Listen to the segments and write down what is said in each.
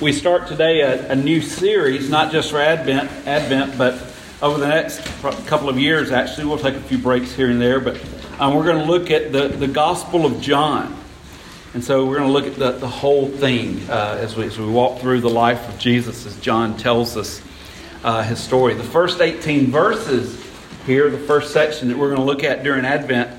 we start today a, a, new series, not just for Advent, Advent, but over the next couple of years. Actually, we'll take a few breaks here and there, but um, we're going to look at the, the Gospel of John, and so we're going to look at the, the whole thing uh, as, we, as we walk through the life of Jesus as John tells us uh, his story. The first 18 verses here, the first section that we're going to look at during Advent.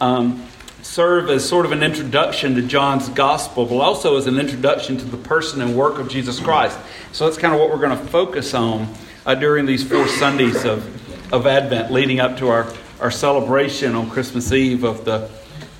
Um, serve as sort of an introduction to John's gospel, but also as an introduction to the person and work of Jesus Christ. So that's kind of what we're going to focus on uh, during these four Sundays of, of Advent, leading up to our, our celebration on Christmas Eve of the,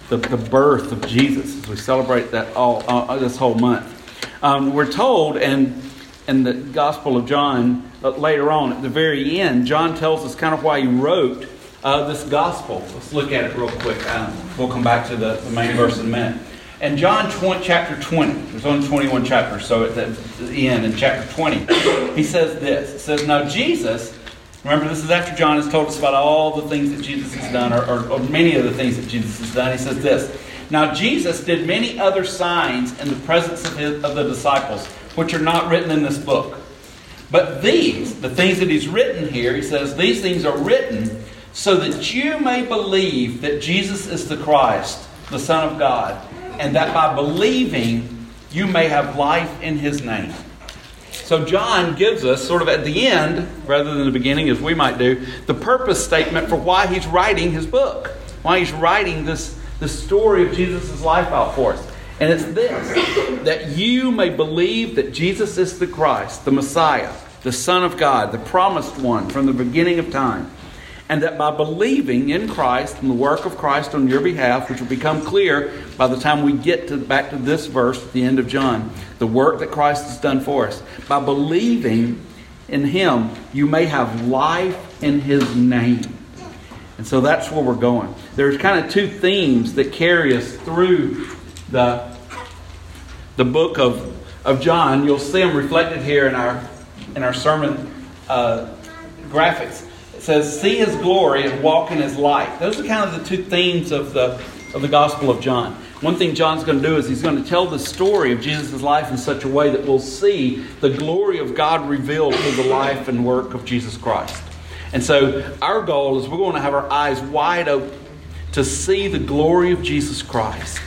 the, the birth of Jesus, as we celebrate that all uh, this whole month. Um, we're told, and in the Gospel of John, uh, later on at the very end, John tells us kind of why he wrote uh, this gospel. Let's look at it real quick. Um, we'll come back to the, the main verse in a minute. In John 20, chapter 20, there's only 21 chapters, so at the, the end, in chapter 20, he says this. It says, Now Jesus, remember this is after John has told us about all the things that Jesus has done, or, or, or many of the things that Jesus has done. He says this, Now Jesus did many other signs in the presence of, his, of the disciples, which are not written in this book. But these, the things that he's written here, he says, these things are written so that you may believe that Jesus is the Christ, the Son of God, and that by believing you may have life in his name. So, John gives us, sort of at the end, rather than the beginning as we might do, the purpose statement for why he's writing his book, why he's writing this, this story of Jesus' life out for us. And it's this that you may believe that Jesus is the Christ, the Messiah, the Son of God, the promised one from the beginning of time and that by believing in Christ and the work of Christ on your behalf, which will become clear by the time we get to, back to this verse at the end of John, the work that Christ has done for us, by believing in Him, you may have life in His name. And so that's where we're going. There's kind of two themes that carry us through the, the book of, of John. You'll see them reflected here in our, in our sermon uh, graphics says, See his glory and walk in his light. Those are kind of the two themes of the, of the Gospel of John. One thing John's going to do is he's going to tell the story of Jesus' life in such a way that we'll see the glory of God revealed through the life and work of Jesus Christ. And so our goal is we're going to have our eyes wide open to see the glory of Jesus Christ.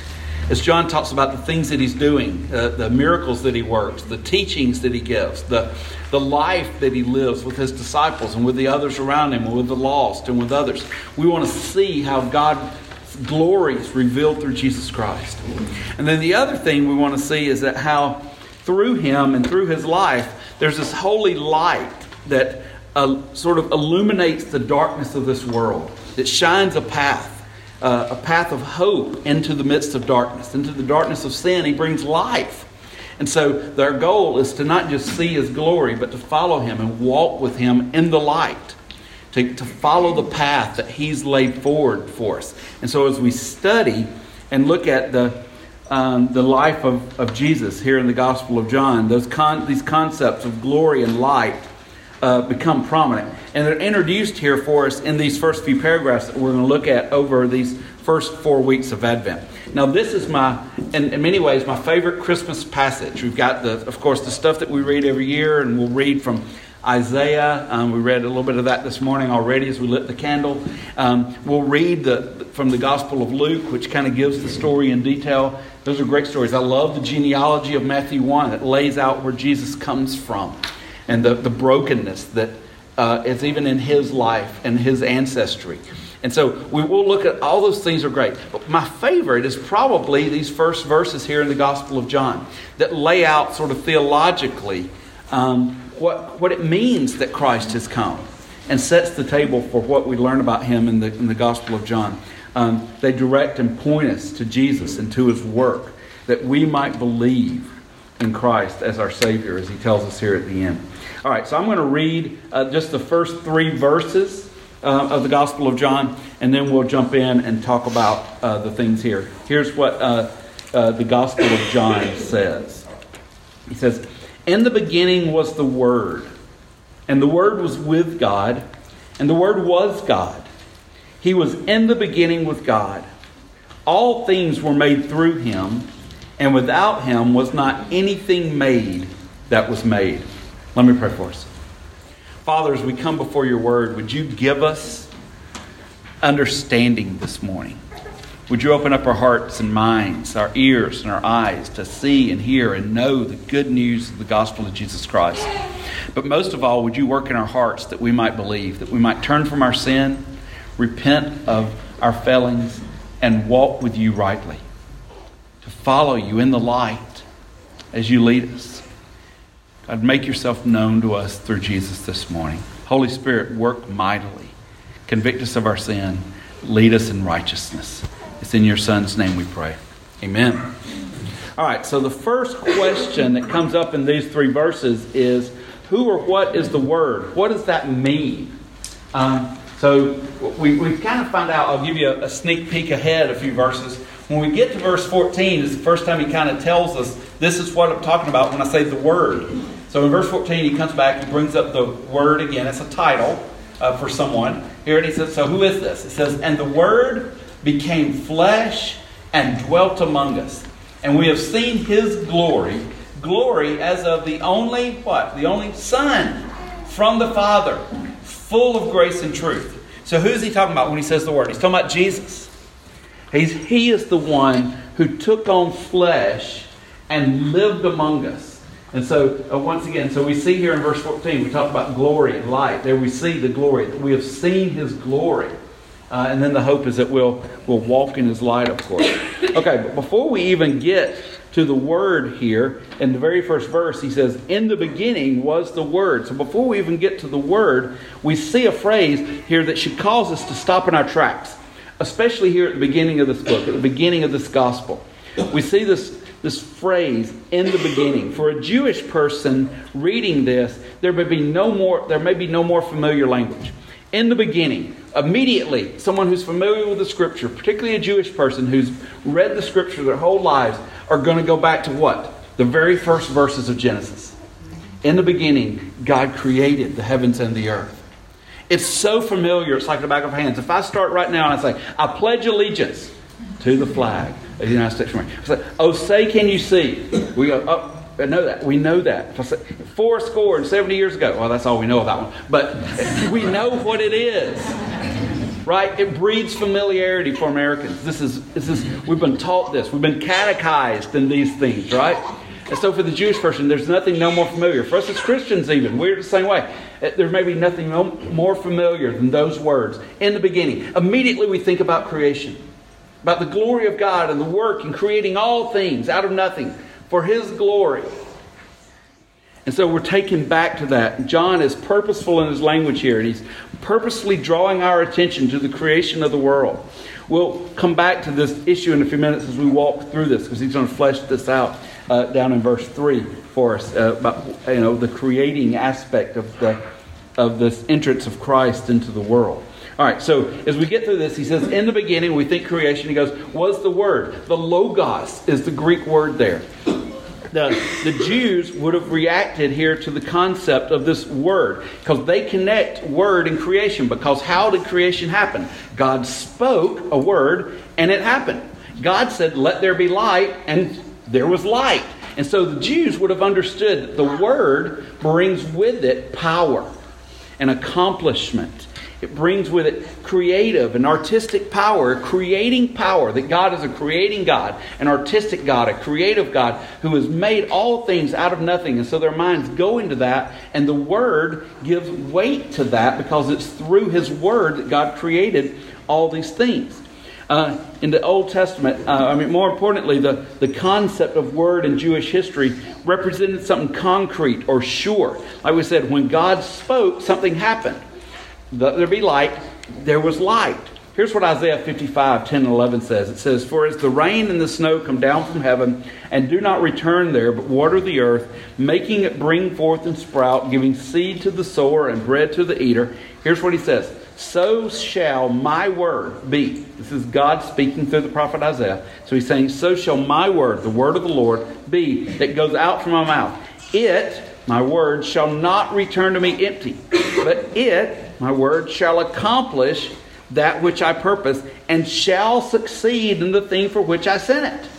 As John talks about the things that he's doing, uh, the miracles that he works, the teachings that he gives, the, the life that he lives with his disciples and with the others around him and with the lost and with others. We want to see how God's glory is revealed through Jesus Christ. And then the other thing we want to see is that how through him and through his life, there's this holy light that uh, sort of illuminates the darkness of this world. It shines a path. Uh, a path of hope into the midst of darkness, into the darkness of sin. He brings life. And so their goal is to not just see his glory, but to follow him and walk with him in the light, to, to follow the path that he's laid forward for us. And so as we study and look at the, um, the life of, of Jesus here in the Gospel of John, those con- these concepts of glory and light uh, become prominent. And they're introduced here for us in these first few paragraphs that we're going to look at over these first four weeks of Advent. Now, this is my, in, in, many ways, my favorite Christmas passage. We've got, the, of course, the stuff that we read every year, and we'll read from Isaiah. Um, we read a little bit of that this morning already as we lit the candle. Um, we'll read the, from the Gospel of Luke, which kind of gives the story in detail. Those are great stories. I love the genealogy of Matthew 1 that lays out where Jesus comes from and the, the brokenness that uh, is even in his life and his ancestry. And so we will look at all those things are great. But my favorite is probably these first verses here in the Gospel of John that lay out sort of theologically um, what, what it means that Christ has come and sets the table for what we learn about him in the, in the Gospel of John. Um, they direct and point us to Jesus and to his work that we might believe in Christ as our Savior, as he tells us here at the end. All right, so I'm going to read uh, just the first three verses uh, of the Gospel of John, and then we'll jump in and talk about uh, the things here. Here's what uh, uh, the Gospel of John says He says, In the beginning was the Word, and the Word was with God, and the Word was God. He was in the beginning with God. All things were made through him, and without him was not anything made that was made. Let me pray for us. Father, as we come before your word, would you give us understanding this morning? Would you open up our hearts and minds, our ears and our eyes to see and hear and know the good news of the gospel of Jesus Christ? But most of all, would you work in our hearts that we might believe, that we might turn from our sin, repent of our failings, and walk with you rightly, to follow you in the light as you lead us. God, make yourself known to us through Jesus this morning. Holy Spirit, work mightily. Convict us of our sin. Lead us in righteousness. It's in your Son's name we pray. Amen. All right, so the first question that comes up in these three verses is who or what is the Word? What does that mean? Um, so we, we kind of find out, I'll give you a, a, sneak peek ahead a few verses. When we get to verse 14, it's the first time he kind of tells us this is what I'm talking about when I say the word. So in verse 14, he comes back, he brings up the word again. It's a title uh, for someone. Here he says, So who is this? It says, And the word became flesh and dwelt among us. And we have seen his glory, glory as of the only, what? The only Son from the Father full of grace and truth. So who's he talking about when he says the word? He's talking about Jesus. He's, he is the one who took on flesh and lived among us. And so, uh, once again, so we see here in verse 14, we talk about glory and light. There we see the glory. We have seen his glory. Uh, and then the hope is that we'll, we'll walk in his light, of course. Okay, but before we even get to the word here. In the very first verse, he says, In the beginning was the word. So before we even get to the word, we see a phrase here that should cause us to stop in our tracks, especially here at the beginning of this book, at the beginning of this gospel. We see this, this phrase, in the beginning. For a Jewish person reading this, there may be no more, there may be no more familiar language. In the beginning, immediately, someone who's familiar with the scripture, particularly a Jewish person who's read the scripture their whole lives, are going to go back to what? The very first verses of Genesis. In the beginning, God created the heavens and the earth. It's so familiar, it's like the back of hands. If I start right now and I say, I pledge allegiance to the flag of the United States of America. I say, oh, say, can you see? We go, oh, I know that. We know that. If I say, four score and 70 years ago, well, that's all we know of that one. But we know what it is right? It breeds familiarity for Americans. This is, this is, we've been taught this. We've been catechized in these things, right? And so for the Jewish person, there's nothing no more familiar. For us as Christians, even, we're the same way. Uh, there may be nothing no more familiar than those words. In the beginning, immediately we think about creation, about the glory of God and the work in creating all things out of nothing for His glory. And so we're taken back to that. John is purposeful in his language here, and he's purposely drawing our attention to the creation of the world. We'll come back to this issue in a few minutes as we walk through this, because he's going to flesh this out uh, down in verse three for us uh, about you know the creating aspect of the of this entrance of Christ into the world. All right, so as we get through this, he says, In the beginning, we think creation. He goes, Was the Word. The Logos is the Greek word there the, the Jews would have reacted here to the concept of this word because they connect word and creation. Because how did creation happen? God spoke a word and it happened. God said, Let there be light, and there was light. And so the Jews would have understood that the word brings with it power and accomplishment it brings with it creative and artistic power, creating power, that God is a creating God, an artistic God, a creative God who has made all things out of nothing. And so their minds go into that, and the Word gives weight to that because it's through His Word that God created all these things. Uh, in the Old Testament, uh, I mean, more importantly, the, the concept of word in Jewish history represented something concrete or sure. Like we said, when God spoke, something happened there be light, there was light. Here's what Isaiah 55, 10 and 11 says. It says, For as the rain and the snow come down from heaven, and do not return there, but water the earth, making it bring forth and sprout, giving seed to the sower and bread to the eater. Here's what he says So shall my word be. This is God speaking through the prophet Isaiah. So he's saying, So shall my word, the word of the Lord, be that goes out from my mouth. It, my word, shall not return to me empty, but it, my word shall accomplish that which I purpose and shall succeed in the thing for which I sent it.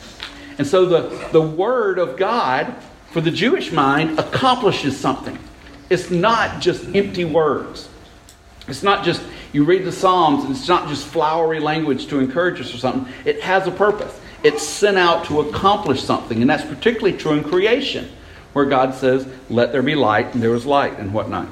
And so the, the word of God for the Jewish mind, accomplishes something. It's not just empty words. It's not just you read the Psalms and it's not just flowery language to encourage us or something. It has a purpose. It's sent out to accomplish something. And that's particularly true in creation, where God says, Let there be light, and there was light, and whatnot.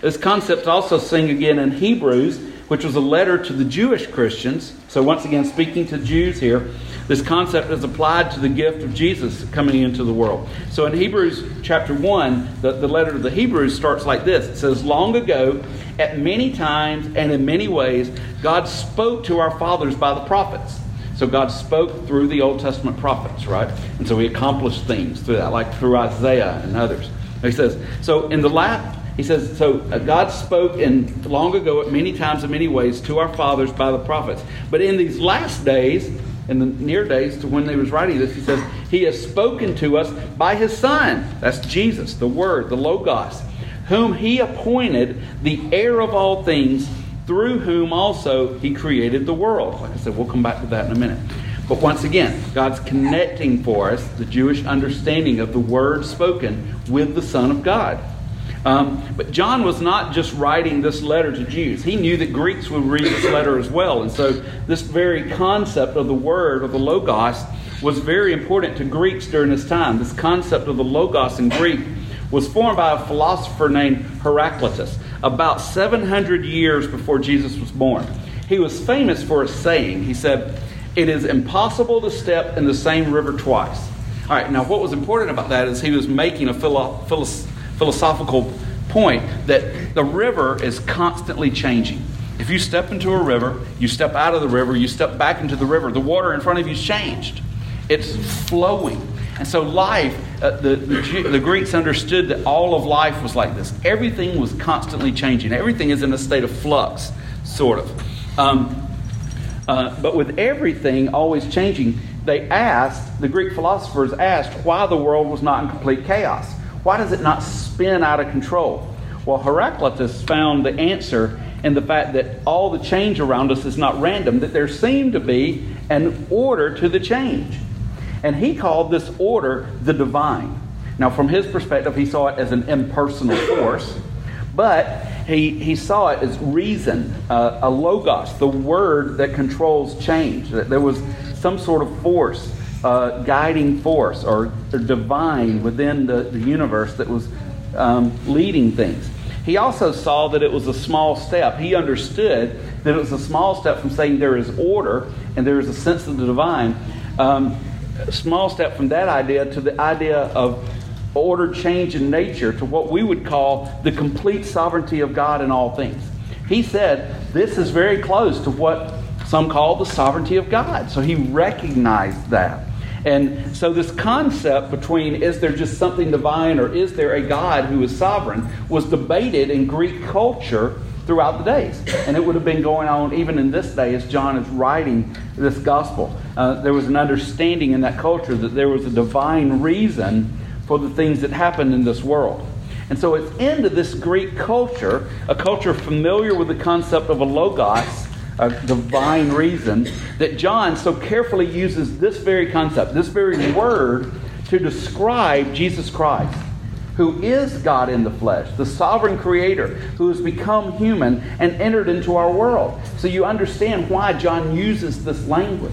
This concept also seen again in Hebrews, which was a letter to the Jewish Christians. So, once again, speaking to Jews here, this concept is applied to the gift of Jesus coming into the world. So in Hebrews chapter 1, the, the letter to the Hebrews starts like this It says, Long ago, at many times and in many ways, God spoke to our fathers by the prophets. So God spoke through the Old Testament prophets, right? And so he accomplished things through that, like through Isaiah and others. He says, so in the last, he says, so uh, God spoke in long ago at many times in many ways to our fathers by the prophets. But in these last days, in the near days to when he was writing this, he says, He has spoken to us by His Son. That's Jesus, the Word, the Logos, whom He appointed the heir of all things, through whom also He created the world. Like I said, we'll come back to that in a minute. But once again, God's connecting for us the Jewish understanding of the Word spoken with the Son of God. Um, but John was not just writing this letter to Jews. He knew that Greeks would read this letter as well. And so, this very concept of the word, of the Logos, was very important to Greeks during this time. This concept of the Logos in Greek was formed by a philosopher named Heraclitus about 700 years before Jesus was born. He was famous for a saying. He said, It is impossible to step in the same river twice. All right, now what was important about that is he was making a philo- philosophical point that the river is constantly changing. If you step into a river, you step out of the river, you step back into the river, the water in front of you has changed. It's flowing. And so, life, uh, the, the, the, Greeks understood that all of life was like this. Everything was constantly changing, everything is in a state of flux, sort of. Um, uh, but with everything always changing, they asked, the Greek philosophers asked, why the world was not in complete chaos. Why does it not spin out of control? Well, Heraclitus found the answer in the fact that all the change around us is not random, that there seemed to be an order to the change. And he called this order the divine. Now, from his perspective, he saw it as an impersonal force, but he, he saw it as reason, uh, a logos, the word that controls change, that there was some sort of force uh, guiding force or, or, divine within the, the universe that was um, leading things. He also saw that it was a small step. He understood that it was a small step from saying there is order and there is a sense of the divine. Um, small step from that idea to the idea of order change in nature to what we would call the complete sovereignty of God in all things. He said this is very close to what some call the sovereignty of God. So he recognized that. And so, this concept between is there just something divine or is there a God who is sovereign was debated in Greek culture throughout the days. And it would have been going on even in this day as John is writing this gospel. Uh, there was an understanding in that culture that there was a divine reason for the things that happened in this world. And so it's into this Greek culture, a culture familiar with the concept of a logos, a divine reason, that John so carefully uses this very concept, this very word, to describe Jesus Christ, who is God in the flesh, the sovereign creator, who has become human and entered into our world. So you understand why John uses this language.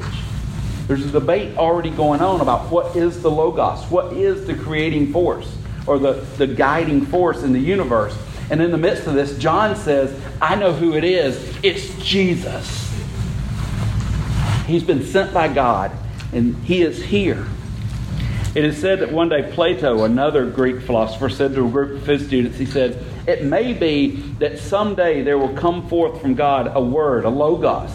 There's a debate already going on about what is the Logos, what is the creating force, or the, the guiding force in the universe. And in the midst of this, John says, I know who it is. It's Jesus. He's been sent by God, and he is here. It is said that one day Plato, another Greek philosopher, said to a group of his students, he said, It may be that someday there will come forth from God a word, a logos,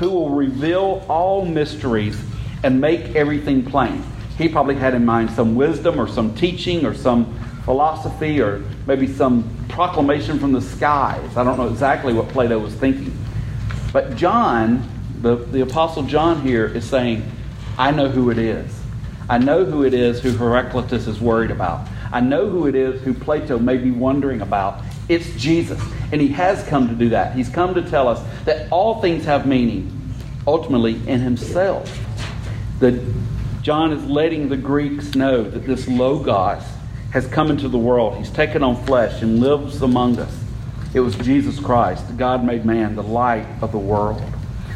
who will reveal all mysteries and make everything plain. He probably had in mind some wisdom or some teaching or some philosophy or maybe some proclamation from the skies. I don't know exactly what Plato was thinking. But John, the, the Apostle John here, is saying, I know who it is. I know who it is who Heraclitus is worried about. I know who it is who Plato may be wondering about. It's Jesus. And he has come to do that. He's come to tell us that all things have meaning, ultimately, in himself. The John is letting the Greeks know that this Logos has come into the world. He's taken on flesh and lives among us. It was Jesus Christ, God made man, the light of the world.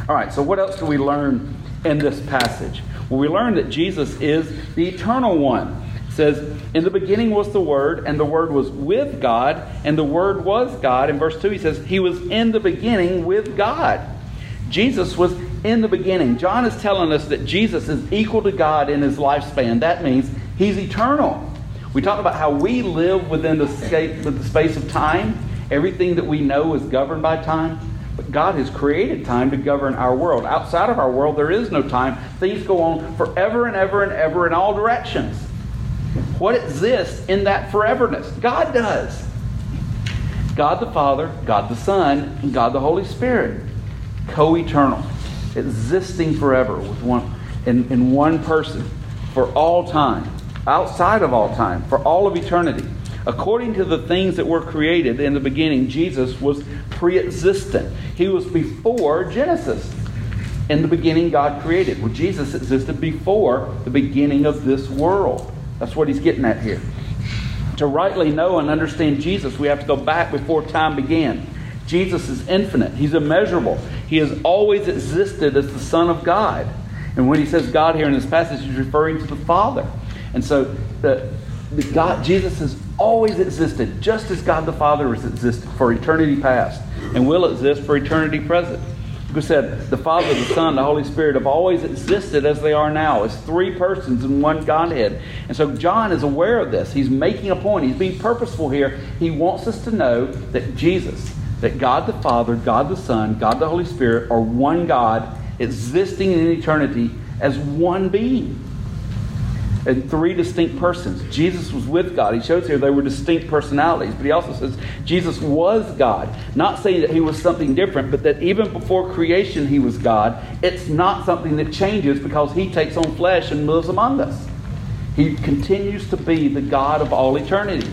All right, so what else do we learn in this passage? Well, we learn that Jesus is the eternal one. It says, In the beginning was the Word, and the Word was with God, and the Word was God. In verse 2, he says, He was in the beginning with God. Jesus was in the beginning. John is telling us that Jesus is equal to God in his lifespan. That means he's eternal. We talked about how we live within the, the space of time. Everything that we know is governed by time. But God has created time to govern our world. Outside of our world, there is no time. Things go on forever and ever and ever in all directions. What exists in that foreverness? God does. God the Father, God the Son, and God the Holy Spirit. Co eternal existing forever with one in, in one person for all time, outside of all time, for all of eternity. According to the things that were created in the beginning, Jesus was pre existent. He was before Genesis. In the beginning, God created. Well, Jesus existed before the beginning of this world. That's what he's getting at here. To rightly know and understand Jesus, we have to go back before time began. Jesus is infinite, He's immeasurable. He has always existed as the Son of God. And when he says God here in this passage, he's referring to the Father. And so the, the God, Jesus has always existed, just as God the Father has existed for eternity past and will exist for eternity present. We said the Father, the Son, the Holy Spirit have always existed as they are now, as three persons in one Godhead. And so John is aware of this. He's making a point. He's being purposeful here. He wants us to know that Jesus that God the Father, God the Son, God the Holy Spirit are one God existing in eternity as one being. And three distinct persons. Jesus was with God. He shows here they were distinct personalities, but he also says Jesus was God. Not saying that he was something different, but that even before creation he was God. It's not something that changes because he takes on flesh and lives among us. He continues to be the God of all eternity.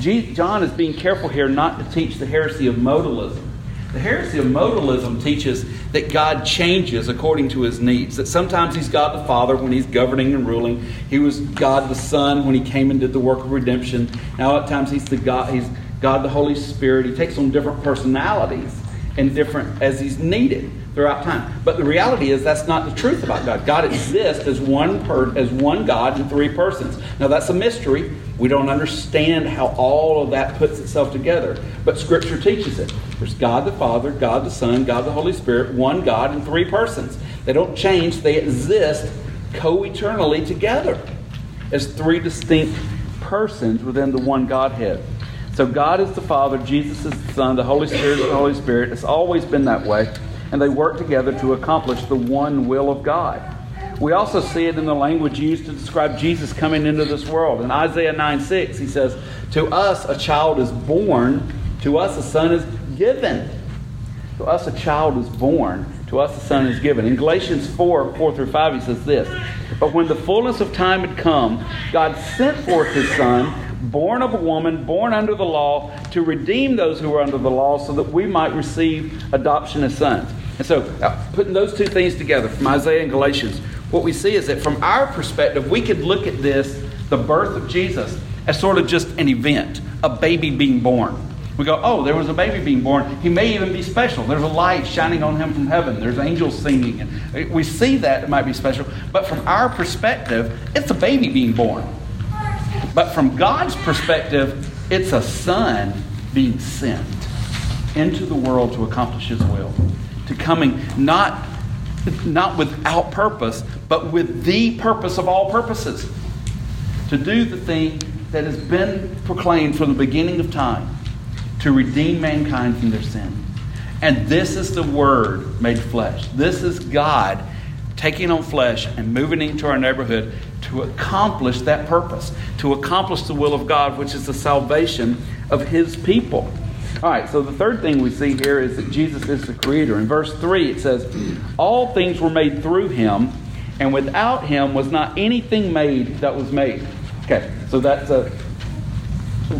John is being careful here not to teach the heresy of modalism. The heresy of modalism teaches that God changes according to his needs. That sometimes he's God the Father when he's governing and ruling. He was God the Son when he came and did the work of redemption. Now at times he's the God he's God the Holy Spirit. He takes on different personalities and different as he's needed throughout time. But the reality is that's not the truth about God. God exists as one per, as one God in three persons. Now that's a mystery. We don't understand how all of that puts itself together, but Scripture teaches it. There's God the Father, God the Son, God the Holy Spirit, one God in three persons. They don't change, they exist co eternally together as three distinct persons within the one Godhead. So God is the Father, Jesus is the Son, the Holy Spirit is the Holy Spirit. It's always been that way. And they work together to accomplish the one will of God. We also see it in the language used to describe Jesus coming into this world. In Isaiah 9 6, he says, To us a child is born, to us a son is given. To us a child is born, to us a son is given. In Galatians 4 4 through 5, he says this But when the fullness of time had come, God sent forth his son, born of a woman, born under the law, to redeem those who were under the law, so that we might receive adoption as sons. And so, uh, putting those two things together from Isaiah and Galatians, what we see is that from our perspective, we could look at this, the birth of Jesus, as sort of just an event, a baby being born. We go, oh, there was a baby being born. He may even be special. There's a light shining on him from heaven. There's angels singing. We see that it might be special. But from our perspective, it's a baby being born. But from God's perspective, it's a son being sent into the world to accomplish his will. To coming not not without purpose, but with the purpose of all purposes. To do the thing that has been proclaimed from the beginning of time to redeem mankind from their sin. And this is the Word made flesh. This is God taking on flesh and moving into our neighborhood to accomplish that purpose, to accomplish the will of God, which is the salvation of His people. All right, so the third thing we see here is that Jesus is the creator. In verse 3, it says, All things were made through him, and without him was not anything made that was made. Okay, so that's a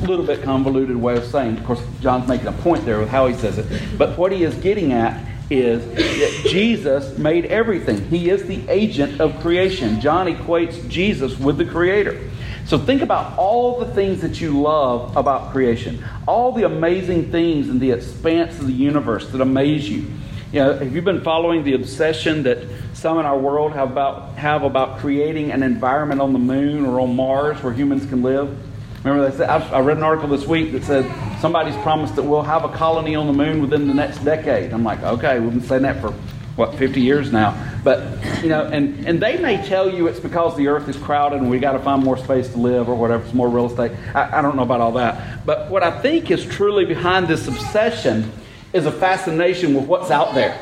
little bit convoluted way of saying. Of course, John's making a point there with how he says it. But what he is getting at is that Jesus made everything. He is the agent of creation. John equates Jesus with the Creator. So think about all the things that you love about creation, all the amazing things in the expanse of the universe that amaze you. You know, have you been following the obsession that some in our world have about, have about creating an environment on the moon or on Mars where humans can live? Remember, they said, I read an article this week that said somebody's promised that we'll have a colony on the moon within the next decade. I'm like, okay, we've been saying that for what 50 years now. But you know, and and they may tell you it's because the Earth is crowded and we got to find more space to live or whatever, it's more real estate. I, I don't know about all that. But what I think is truly behind this obsession is a fascination with what's out there.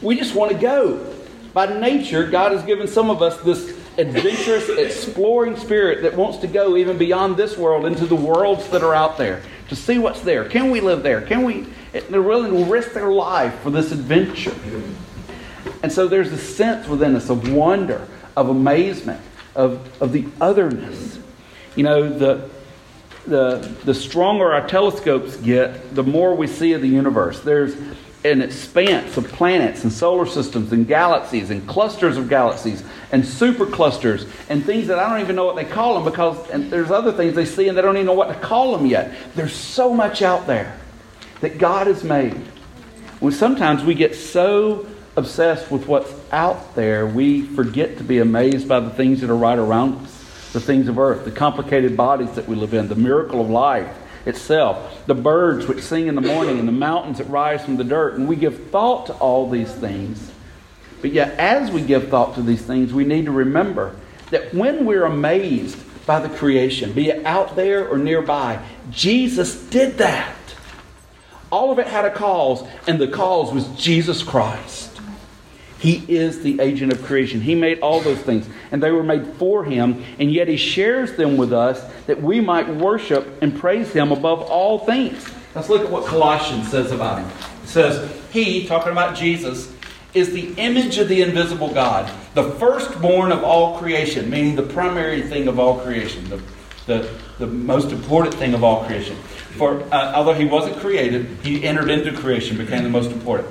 We just want to go. By nature, God has given some of us this adventurous, exploring spirit that wants to go even beyond this world into the worlds that are out there to see what's there. Can we live there? Can we? They're willing to risk their life for this adventure. And so there's a sense within us of wonder, of amazement, of, of the otherness. You know, the, the, the stronger our telescopes get, the more we see of the universe. There's an expanse of planets and solar systems and galaxies and clusters of galaxies and superclusters and things that I don't even know what they call them because and there's other things they see and they don't even know what to call them yet. There's so much out there that God has made. When sometimes we get so obsessed with what's out there, we forget to be amazed by the things that are right around us the things of earth, the complicated bodies that we live in, the miracle of life itself, the birds which sing in the morning, and the mountains that rise from the dirt. And we give thought to all these things. But yet, as we give thought to these things, we need to remember that when we're amazed by the creation, be it out there or nearby, Jesus did that. All of it had a cause, and the cause was Jesus Christ. He is the agent of creation. He made all those things, and they were made for Him, and yet He shares them with us that we might worship and praise Him above all things. Let's look at what Colossians says about Him. It says, He, talking about Jesus, is the image of the invisible God, the firstborn of all creation, meaning the primary thing of all creation, the, the, the most important thing of all creation. For uh, although he wasn't created, he entered into creation, became the most important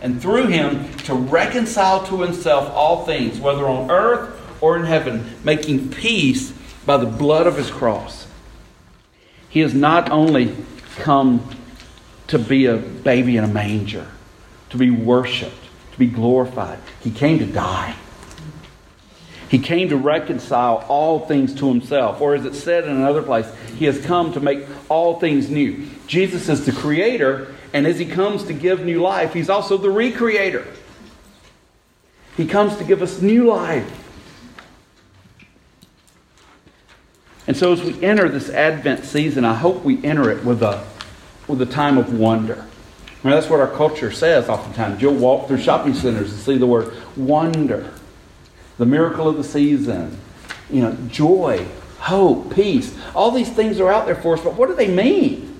and through him to reconcile to himself all things, whether on earth or in heaven, making peace by the blood of his cross. He has not only come to be a baby in a manger, to be worshiped, to be glorified, he came to die. He came to reconcile all things to himself. Or as it said in another place, he has come to make all things new. Jesus is the creator, and as he comes to give new life, he's also the recreator. He comes to give us new life. And so as we enter this Advent season, I hope we enter it with a, with a time of wonder. I mean, that's what our culture says oftentimes. You'll walk through shopping centers and see the word wonder, the miracle of the season, you know, joy, hope, peace. All these things are out there for us, but what do they mean?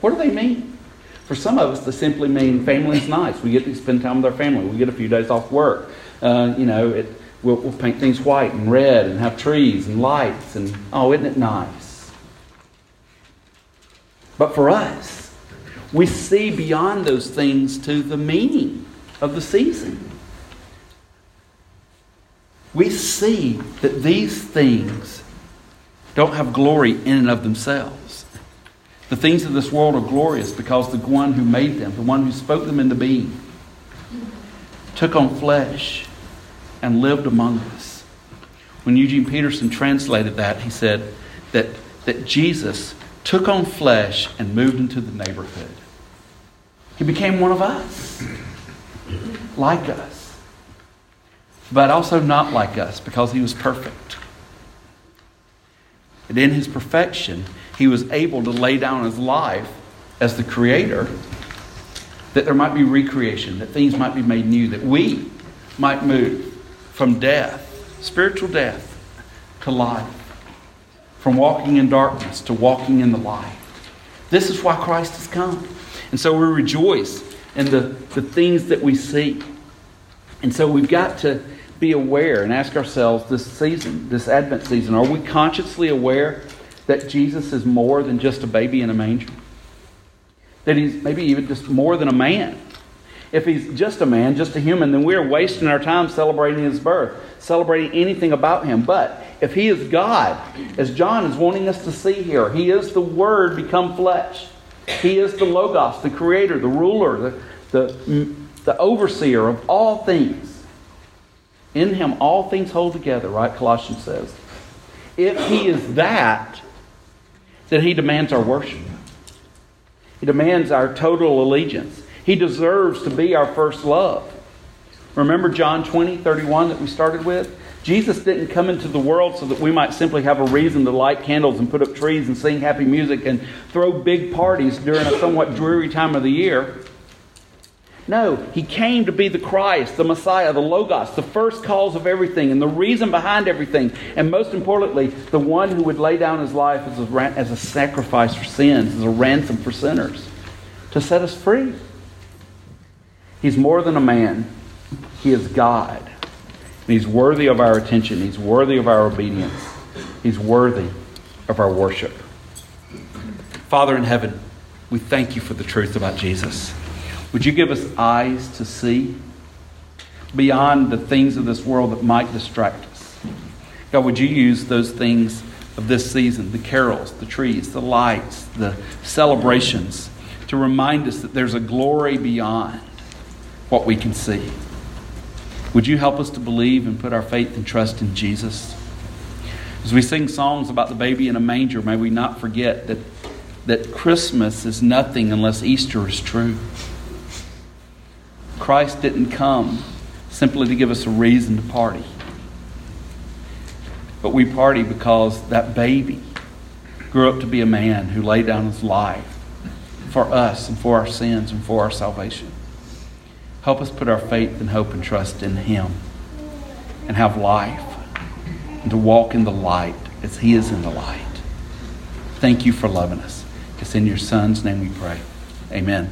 What do they mean? For some of us, they simply mean family's nice. We get to spend time with our family. We get a few days off work. Uh, you know, it, we'll, we'll paint things white and red and have trees and lights and oh, isn't it nice? But for us, we see beyond those things to the meaning of the season. We see that these things don't have glory in and of themselves. The things of this world are glorious because the one who made them, the one who spoke them into being, took on flesh and lived among us. When Eugene Peterson translated that, he said that, that Jesus took on flesh and moved into the neighborhood. He became one of us, like us, but also not like us because he was perfect. And in his perfection, he was able to lay down his life as the creator that there might be recreation, that things might be made new, that we might move from death, spiritual death, to life, from walking in darkness to walking in the light. This is why Christ has come. And so we rejoice in the, the things that we see. And so we've got to be aware and ask ourselves this season, this Advent season, are we consciously aware that Jesus is more than just a baby in a manger? That he's maybe even just more than a man. If he's just a man, just a human, then we're wasting our time celebrating his birth, celebrating anything about him. But if he is God, as John is wanting us to see here, he is the Word become flesh. He is the Logos, the creator, the ruler, the, the, the overseer of all things. In him, all things hold together, right? Colossians says. If he is that, then he demands our worship. He demands our total allegiance. He deserves to be our first love. Remember John 20, 31 that we started with? Jesus didn't come into the world so that we might simply have a reason to light candles and put up trees and sing happy music and throw big parties during a somewhat dreary time of the year. No, he came to be the Christ, the Messiah, the Logos, the first cause of everything and the reason behind everything. And most importantly, the one who would lay down his life as a, as a sacrifice for sins, as a ransom for sinners, to set us free. He's more than a man, he is God. And he's worthy of our attention, he's worthy of our obedience, he's worthy of our worship. Father in heaven, we thank you for the truth about Jesus. Would you give us eyes to see beyond the things of this world that might distract us? God, would you use those things of this season, the carols, the trees, the lights, the celebrations, to remind us that there's a glory beyond what we can see? Would you help us to believe and put our faith and trust in Jesus? As we sing songs about the baby in a manger, may we not forget that, that Christmas is nothing unless Easter is true. Christ didn't come simply to give us a reason to party. But we party because that baby grew up to be a man who laid down his life for us and for our sins and for our salvation. Help us put our faith and hope and trust in him and have life and to walk in the light as he is in the light. Thank you for loving us. It's in your son's name we pray. Amen.